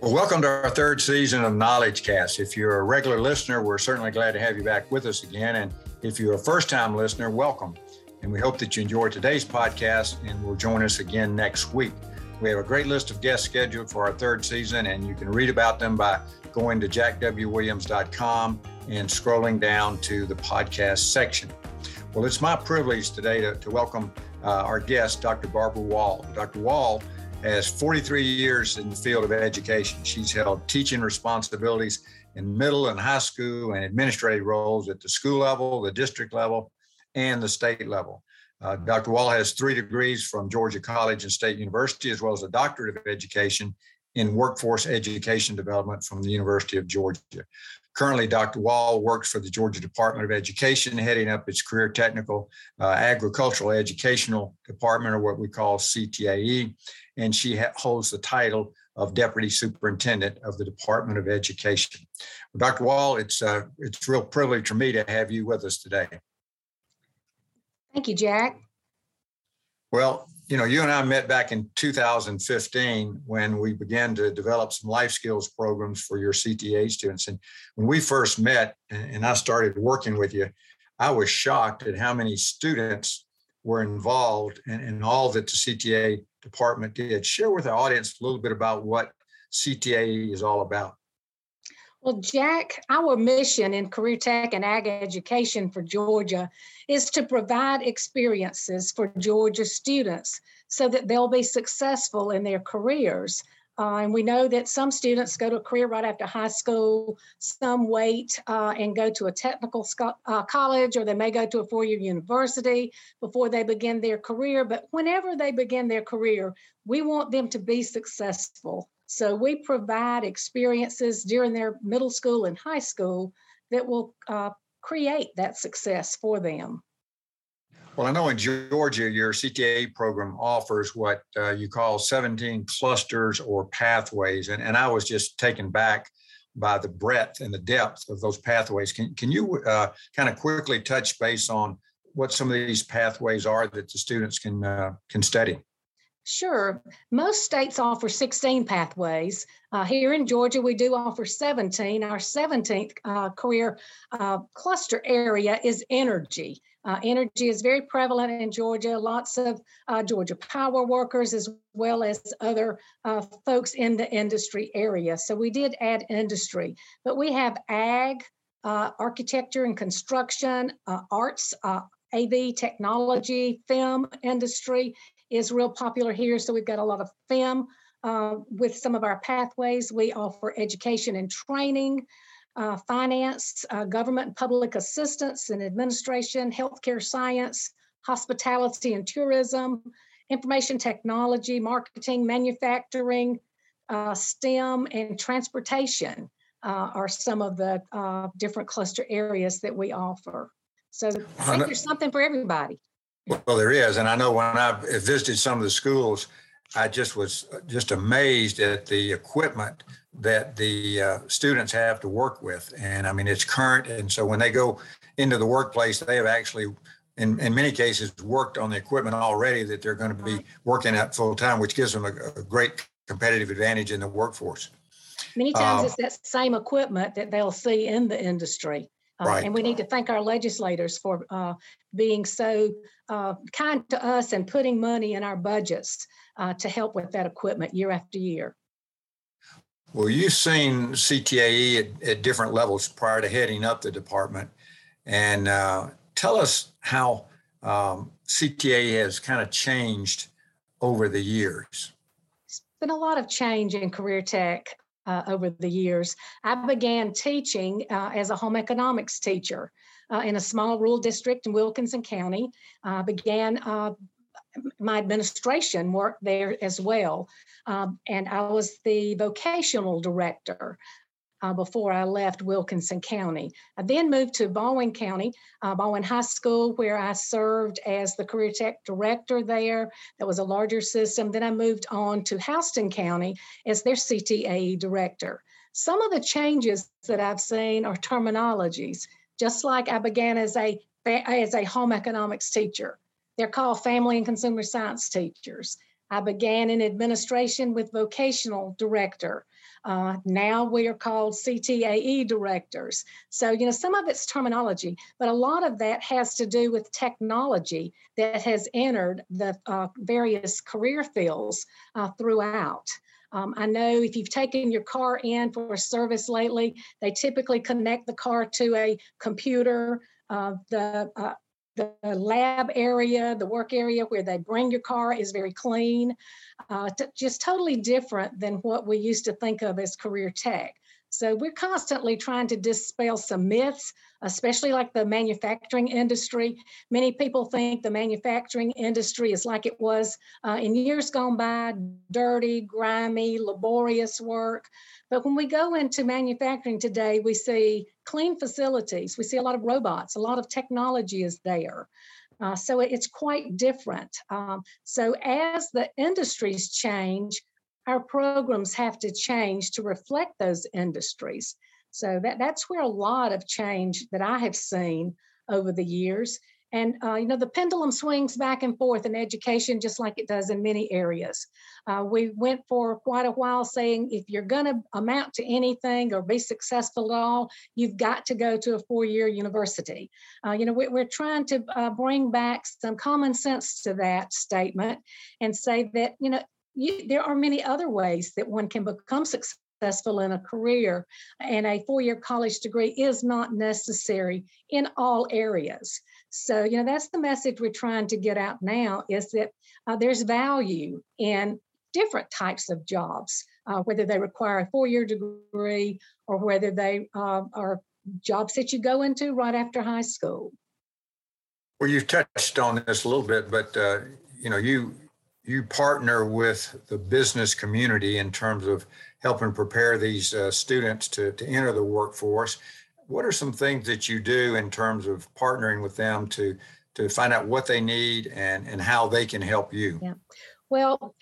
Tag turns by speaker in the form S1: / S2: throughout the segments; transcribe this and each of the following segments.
S1: Well, welcome to our third season of Knowledge Cast. If you're a regular listener, we're certainly glad to have you back with us again. And if you're a first time listener, welcome. And we hope that you enjoyed today's podcast and will join us again next week. We have a great list of guests scheduled for our third season, and you can read about them by going to jackwwilliams.com and scrolling down to the podcast section. Well, it's my privilege today to, to welcome uh, our guest, Dr. Barbara Wall. Dr. Wall has 43 years in the field of education. She's held teaching responsibilities in middle and high school and administrative roles at the school level, the district level, and the state level. Uh, Dr. Wall has three degrees from Georgia College and State University, as well as a doctorate of education in workforce education development from the University of Georgia. Currently, Dr. Wall works for the Georgia Department of Education, heading up its career technical uh, agricultural educational department, or what we call CTAE, and she ha- holds the title of Deputy Superintendent of the Department of Education. Well, Dr. Wall, it's uh, it's a real privilege for me to have you with us today.
S2: Thank you, Jack.
S1: Well, you know, you and I met back in 2015 when we began to develop some life skills programs for your CTA students. And when we first met and I started working with you, I was shocked at how many students were involved in, in all that the CTA department did. Share with our audience a little bit about what CTA is all about.
S2: Well, Jack, our mission in career tech and ag education for Georgia is to provide experiences for Georgia students so that they'll be successful in their careers. Uh, and we know that some students go to a career right after high school, some wait uh, and go to a technical uh, college, or they may go to a four year university before they begin their career. But whenever they begin their career, we want them to be successful. So we provide experiences during their middle school and high school that will uh, create that success for them.
S1: Well, I know in Georgia, your CTA program offers what uh, you call 17 clusters or pathways. And, and I was just taken back by the breadth and the depth of those pathways. Can, can you uh, kind of quickly touch base on what some of these pathways are that the students can, uh, can study?
S2: Sure. Most states offer 16 pathways. Uh, here in Georgia, we do offer 17. Our 17th uh, career uh, cluster area is energy. Uh, energy is very prevalent in Georgia. Lots of uh, Georgia power workers, as well as other uh, folks in the industry area. So we did add industry, but we have ag, architecture and construction, arts, AV, technology, film industry, is real popular here. So we've got a lot of FEM uh, with some of our pathways. We offer education and training, uh, finance, uh, government and public assistance and administration, healthcare science, hospitality and tourism, information technology, marketing, manufacturing, uh, STEM, and transportation uh, are some of the uh, different cluster areas that we offer. So I think there's something for everybody.
S1: Well, there is, and I know when I visited some of the schools, I just was just amazed at the equipment that the uh, students have to work with, and I mean it's current, and so when they go into the workplace, they have actually, in, in many cases, worked on the equipment already that they're going to be working at full time, which gives them a, a great competitive advantage in the workforce.
S2: Many times, uh, it's that same equipment that they'll see in the industry. Uh, right. And we need to thank our legislators for uh, being so uh, kind to us and putting money in our budgets uh, to help with that equipment year after year.
S1: Well, you've seen CTAE at, at different levels prior to heading up the department. And uh, tell us how um, CTAE has kind of changed over the years.
S2: It's been a lot of change in career tech uh, over the years. I began teaching uh, as a home economics teacher uh, in a small rural district in Wilkinson County. I began uh, my administration work there as well. Um, and I was the vocational director uh, before I left Wilkinson County. I then moved to Baldwin County, uh, Baldwin High School, where I served as the career tech director there. That was a larger system. Then I moved on to Houston County as their CTAE director. Some of the changes that I've seen are terminologies. Just like I began as a as a home economics teacher, they're called family and consumer science teachers. I began in administration with vocational director. Uh, now we are called CTAE directors. So, you know, some of it's terminology, but a lot of that has to do with technology that has entered the uh, various career fields uh, throughout. Um, I know if you've taken your car in for service lately, they typically connect the car to a computer. Uh, the uh, the lab area, the work area where they bring your car is very clean, uh, t- just totally different than what we used to think of as career tech. So we're constantly trying to dispel some myths, especially like the manufacturing industry. Many people think the manufacturing industry is like it was uh, in years gone by dirty, grimy, laborious work. But when we go into manufacturing today, we see clean facilities. We see a lot of robots, a lot of technology is there. Uh, so it's quite different. Um, so as the industries change, our programs have to change to reflect those industries. So that, that's where a lot of change that I have seen over the years. And, uh, you know, the pendulum swings back and forth in education just like it does in many areas. Uh, we went for quite a while saying if you're going to amount to anything or be successful at all, you've got to go to a four year university. Uh, you know, we, are trying to uh, bring back some common sense to that statement and say that, you know, you, there are many other ways that one can become successful in a career, and a four year college degree is not necessary in all areas. So, you know, that's the message we're trying to get out now is that uh, there's value in different types of jobs, uh, whether they require a four year degree or whether they uh, are jobs that you go into right after high school.
S1: Well, you've touched on this a little bit, but uh, you know, you you partner with the business community in terms of helping prepare these uh, students to, to enter the workforce. What are some things that you do in terms of partnering with them to to find out what they need and, and how they can help you?
S2: Yeah. Well,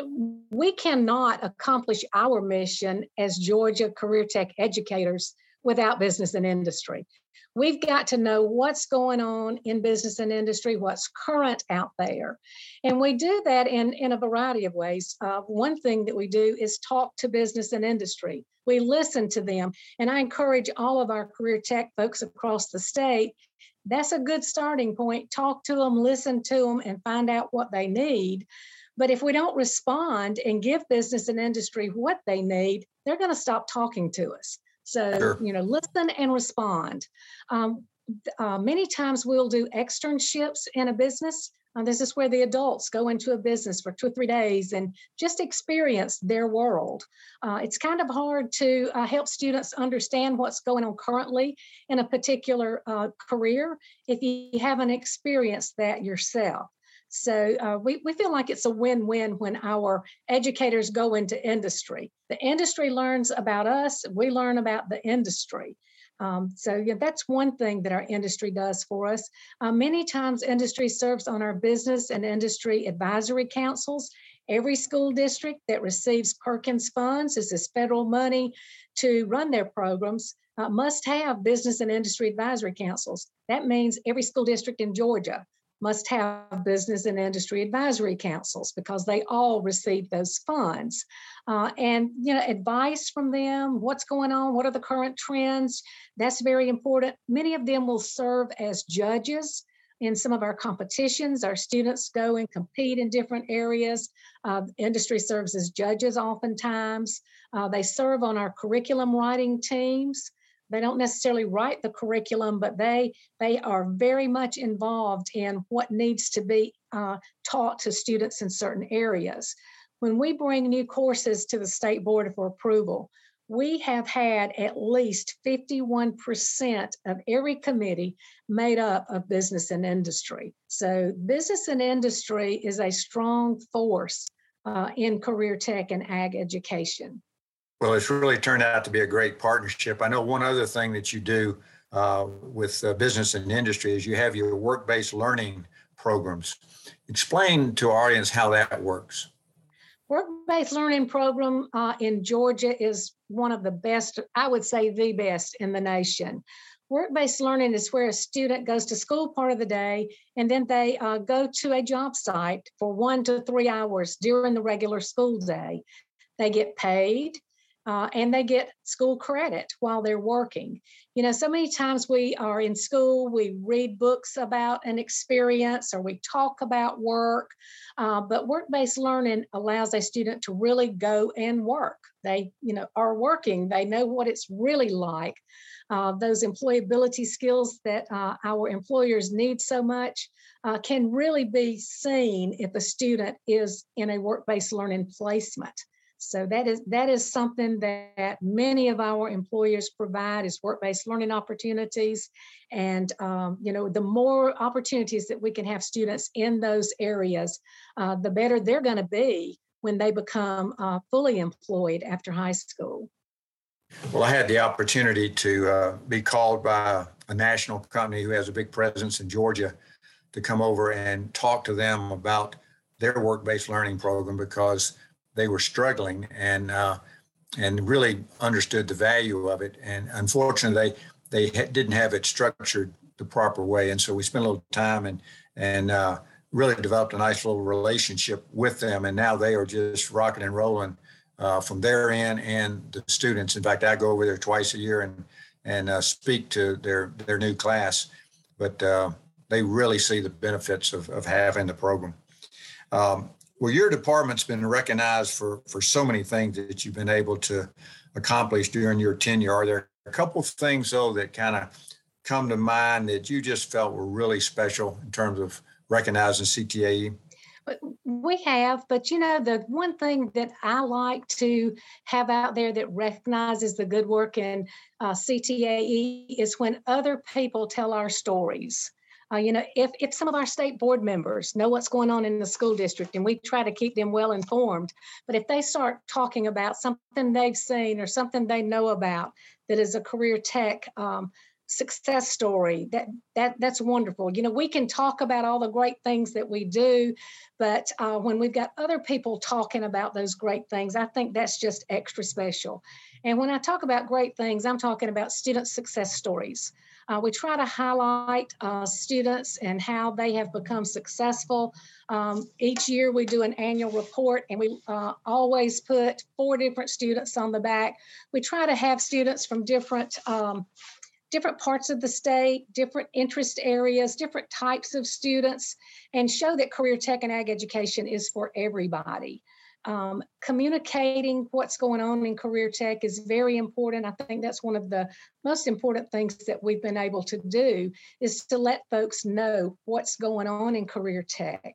S2: we cannot accomplish our mission as Georgia Career Tech educators without business and industry. We've got to know what's going on in business and industry, what's current out there. And we do that in, in a variety of ways. Uh, one thing that we do is talk to business and industry. We listen to them. And I encourage all of our career tech folks across the state that's a good starting point. Talk to them, listen to them, and find out what they need. But if we don't respond and give business and industry what they need, they're going to stop talking to us. So, sure. you know, listen and respond. Um, uh, many times we'll do externships in a business. Uh, this is where the adults go into a business for two or three days and just experience their world. Uh, it's kind of hard to uh, help students understand what's going on currently in a particular uh, career if you haven't experienced that yourself. So uh, we, we feel like it's a win-win when our educators go into industry. The industry learns about us, we learn about the industry. Um, so yeah, that's one thing that our industry does for us. Uh, many times industry serves on our business and industry advisory councils. Every school district that receives Perkins funds, this is federal money to run their programs, uh, must have business and industry advisory councils. That means every school district in Georgia must have business and industry advisory councils because they all receive those funds. Uh, and, you know, advice from them, what's going on, what are the current trends, that's very important. Many of them will serve as judges in some of our competitions. Our students go and compete in different areas. Uh, industry serves as judges oftentimes. Uh, they serve on our curriculum writing teams. They don't necessarily write the curriculum, but they they are very much involved in what needs to be uh, taught to students in certain areas. When we bring new courses to the state board for approval, we have had at least 51% of every committee made up of business and industry. So, business and industry is a strong force uh, in career tech and ag education.
S1: Well, it's really turned out to be a great partnership. I know one other thing that you do uh, with uh, business and industry is you have your work-based learning programs. Explain to our audience how that works.
S2: Work-based learning program uh, in Georgia is one of the best, I would say the best in the nation. Work based learning is where a student goes to school part of the day and then they uh, go to a job site for one to three hours during the regular school day. They get paid, uh, and they get school credit while they're working. You know, so many times we are in school, we read books about an experience or we talk about work, uh, but work based learning allows a student to really go and work. They, you know, are working, they know what it's really like. Uh, those employability skills that uh, our employers need so much uh, can really be seen if a student is in a work based learning placement. So that is that is something that many of our employers provide is work-based learning opportunities, and um, you know the more opportunities that we can have students in those areas, uh, the better they're going to be when they become uh, fully employed after high school.
S1: Well, I had the opportunity to uh, be called by a national company who has a big presence in Georgia to come over and talk to them about their work-based learning program because they were struggling and uh, and really understood the value of it. And unfortunately, they they didn't have it structured the proper way. And so we spent a little time and and uh, really developed a nice little relationship with them. And now they are just rocking and rolling uh, from their end and the students. In fact, I go over there twice a year and and uh, speak to their their new class. But uh, they really see the benefits of, of having the program. Um, well, your department's been recognized for for so many things that you've been able to accomplish during your tenure. Are there a couple things though that kind of come to mind that you just felt were really special in terms of recognizing CTAE?
S2: We have, but you know, the one thing that I like to have out there that recognizes the good work in uh, CTAE is when other people tell our stories. Uh, you know, if, if some of our state board members know what's going on in the school district and we try to keep them well informed, but if they start talking about something they've seen or something they know about that is a career tech um, success story, that that that's wonderful. You know, we can talk about all the great things that we do, but uh, when we've got other people talking about those great things, I think that's just extra special. And when I talk about great things, I'm talking about student success stories. Uh, we try to highlight uh, students and how they have become successful. Um, each year we do an annual report and we uh, always put four different students on the back. We try to have students from different um, different parts of the state, different interest areas, different types of students, and show that career tech and ag education is for everybody. Um, communicating what's going on in career tech is very important. I think that's one of the most important things that we've been able to do is to let folks know what's going on in career tech.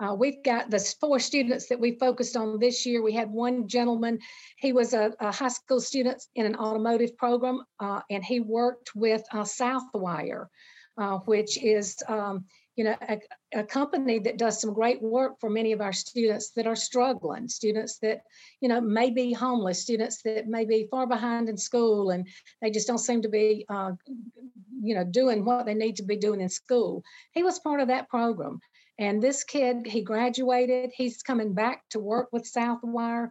S2: Uh, we've got the four students that we focused on this year. We had one gentleman, he was a, a high school student in an automotive program, uh, and he worked with uh, Southwire, uh, which is um, you know, a, a, company that does some great work for many of our students that are struggling, students that, you know, may be homeless, students that may be far behind in school and they just don't seem to be, uh, you know, doing what they need to be doing in school. He was part of that program. And this kid, he graduated, he's coming back to work with Southwire.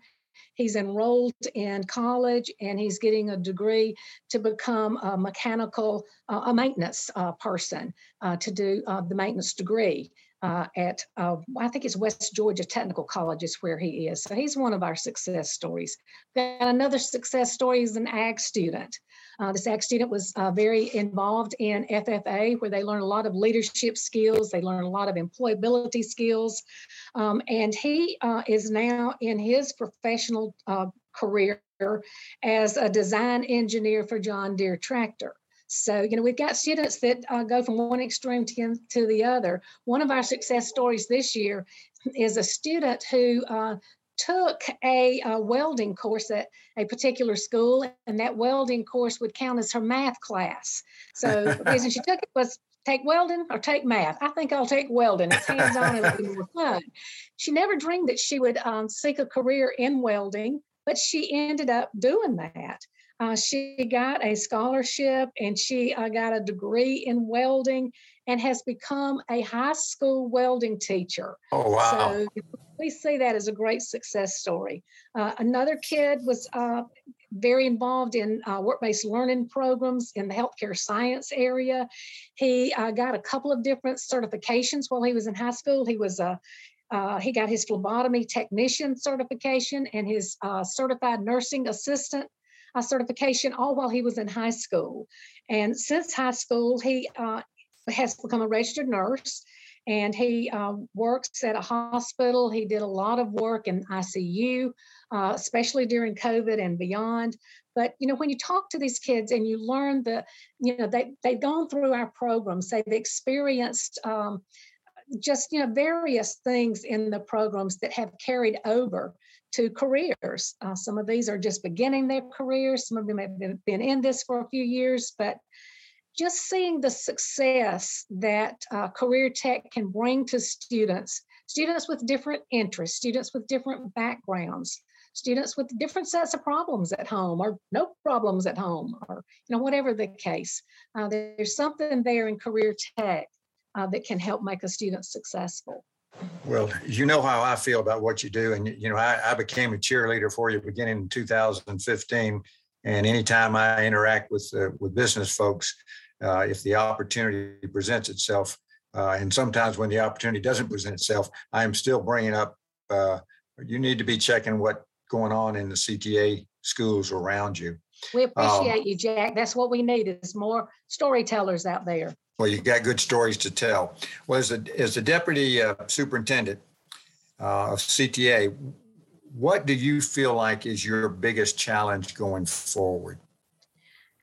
S2: He's enrolled in college and he's getting a degree to become a mechanical, uh, a maintenance uh, person uh, to do uh, the maintenance degree. Uh, at uh, I think it's West Georgia Technical College is where he is. So he's one of our success stories. Got another success story is an ag student. Uh, this ag student was uh, very involved in FFA, where they learn a lot of leadership skills, they learn a lot of employability skills, um, and he uh, is now in his professional uh, career as a design engineer for John Deere Tractor. So, you know, we've got students that uh, go from one extreme to, to, the other. One of our success stories this year is a student who uh, took a, a, welding course at a particular school, and that welding course would count as her math class. So the reason she took it was take welding or take math. I think I'll take welding. It's hands on and it'll be more fun. She never dreamed that she would um, seek a career in welding, but she ended up doing that. Uh, she got a scholarship and she uh, got a degree in welding and has become a high school welding teacher.
S1: Oh, wow. So
S2: we see that as a great success story. Uh, another kid was uh, very involved in uh, work-based learning programs in the healthcare science area. He uh, got a couple of different certifications while he was in high school. He was a uh, he got his phlebotomy technician certification and his uh, certified nursing assistant certification all while he was in high school. And since high school, he has become a registered nurse and he um, works at a hospital. He did a lot of work in ICU, uh, especially during COVID and beyond. But you know, when you talk to these kids and you learn that, you know, they they've gone through our programs, they've experienced um, just you know various things in the programs that have carried over to careers. Uh, some of these are just beginning their careers. Some of them have been in this for a few years, but just seeing the success that uh, career tech can bring to students, students with different interests, students with different backgrounds, students with different sets of problems at home or no problems at home or you know whatever the case uh, there's something there in career tech uh, that can help make a student successful.
S1: Well you know how i feel about what you do and you know i, I became a cheerleader for you beginning in 2015 and anytime I interact with uh, with business folks, uh, if the opportunity presents itself, uh, and sometimes when the opportunity doesn't present itself, I am still bringing up. Uh, you need to be checking what's going on in the CTA schools around you.
S2: We appreciate um, you, Jack. That's what we need is more storytellers out there.
S1: Well, you got good stories to tell. Well, as the, as the deputy uh, superintendent uh, of CTA, what do you feel like is your biggest challenge going forward?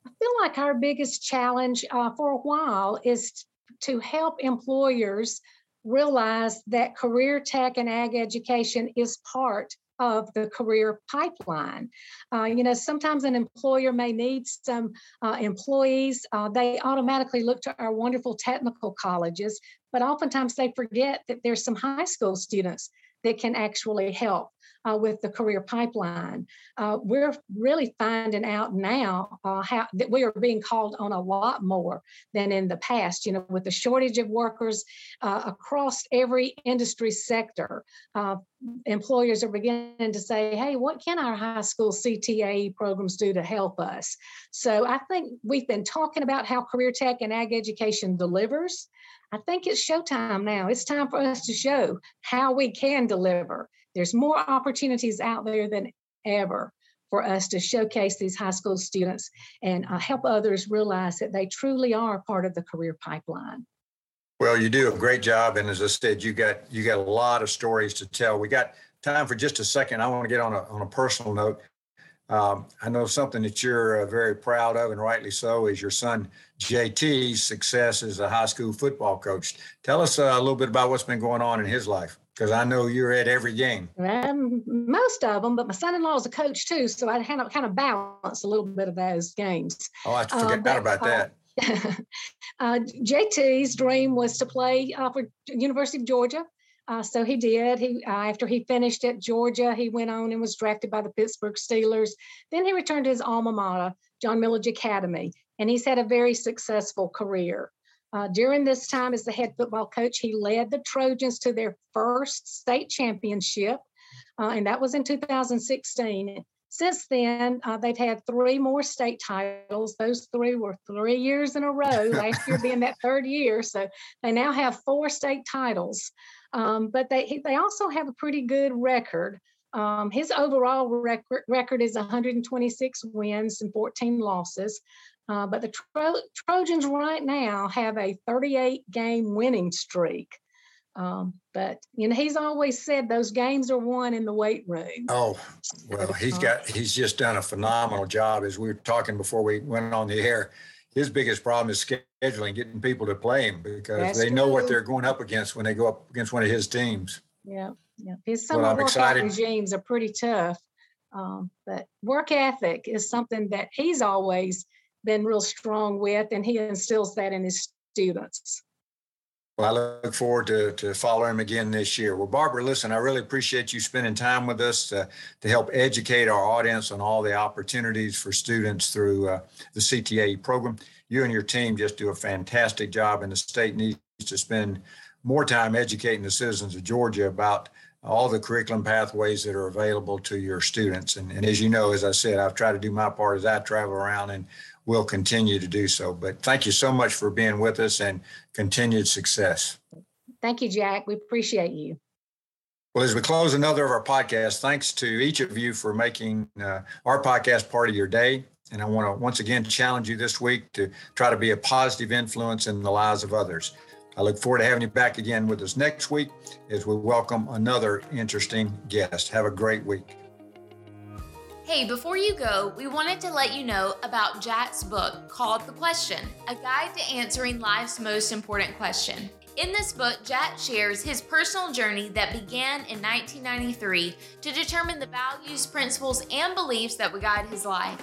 S2: I feel like our biggest challenge uh, for a while is to help employers realize that career tech and ag education is part of the career pipeline. Uh, you know, sometimes an employer may need some uh, employees. Uh, they automatically look to our wonderful technical colleges, but oftentimes they forget that there's some high school students that can actually help uh, with the career pipeline. Uh, we're really finding out now uh, how that we are being called on a lot more than in the past. You know, with the shortage of workers uh, across every industry sector, uh, employers are beginning to say, "Hey, what can our high school CTAE programs do to help us?" So I think we've been talking about how career tech and ag education delivers. I think it's showtime now. It's time for us to show how we can deliver. There's more opportunities out there than ever for us to showcase these high school students and uh, help others realize that they truly are part of the career pipeline.
S1: Well, you do a great job, and as I said, you got you got a lot of stories to tell. We got time for just a second. I want to get on a on a personal note. Um, I know something that you're uh, very proud of, and rightly so, is your son JT's success as a high school football coach. Tell us uh, a little bit about what's been going on in his life because I know you're at every game.
S2: Um, most of them, but my son-in-law is a coach too, so I kind of kind of balance a little bit of those games.
S1: Oh, I forgot uh, about that.
S2: uh, JT's dream was to play uh, for University of Georgia. Uh, so he did. He uh, after he finished at Georgia, he went on and was drafted by the Pittsburgh Steelers. Then he returned to his alma mater, John Milledge Academy, and he's had a very successful career. Uh, during this time as the head football coach, he led the Trojans to their first state championship, uh, and that was in 2016. Since then, uh, they've had three more state titles. Those three were three years in a row, last year being that third year. So they now have four state titles. Um, but they, they also have a pretty good record. Um, his overall record, record is 126 wins and 14 losses. Uh, but the Tro- Trojans right now have a 38 game winning streak. Um, but you know, he's always said those games are won in the weight room.
S1: Oh, well, he's got he's just done a phenomenal job. As we were talking before we went on the air, his biggest problem is scheduling, getting people to play him because they know what they're going up against when they go up against one of his teams.
S2: Yeah, yeah. His summer well, workout regimes are pretty tough, um, but work ethic is something that he's always been real strong with, and he instills that in his students.
S1: Well, I look forward to, to following him again this year. Well, Barbara, listen, I really appreciate you spending time with us to, to help educate our audience on all the opportunities for students through uh, the CTA program. You and your team just do a fantastic job, and the state needs to spend more time educating the citizens of Georgia about all the curriculum pathways that are available to your students. And, and as you know, as I said, I've tried to do my part as I travel around and will continue to do so. But thank you so much for being with us and continued success.
S2: Thank you, Jack. We appreciate you.
S1: Well, as we close another of our podcasts, thanks to each of you for making uh, our podcast part of your day. And I want to once again challenge you this week to try to be a positive influence in the lives of others. I look forward to having you back again with us next week as we welcome another interesting guest. Have a great week.
S3: Hey, before you go, we wanted to let you know about Jack's book called The Question A Guide to Answering Life's Most Important Question. In this book, Jack shares his personal journey that began in 1993 to determine the values, principles, and beliefs that would guide his life.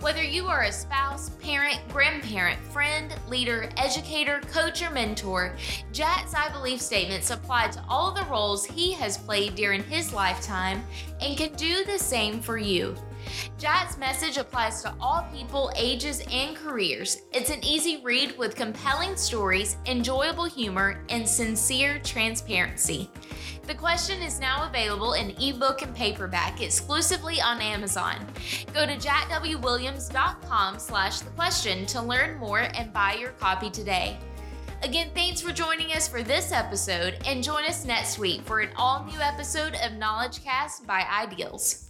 S3: Whether you are a spouse, parent, grandparent, friend, leader, educator, coach, or mentor, Jack's I Believe statements apply to all the roles he has played during his lifetime and can do the same for you. Jack's message applies to all people, ages, and careers. It's an easy read with compelling stories, enjoyable humor, and sincere transparency. The question is now available in ebook and paperback exclusively on Amazon. Go to jackwwilliams.com slash the question to learn more and buy your copy today. Again, thanks for joining us for this episode and join us next week for an all new episode of Knowledge Cast by Ideals.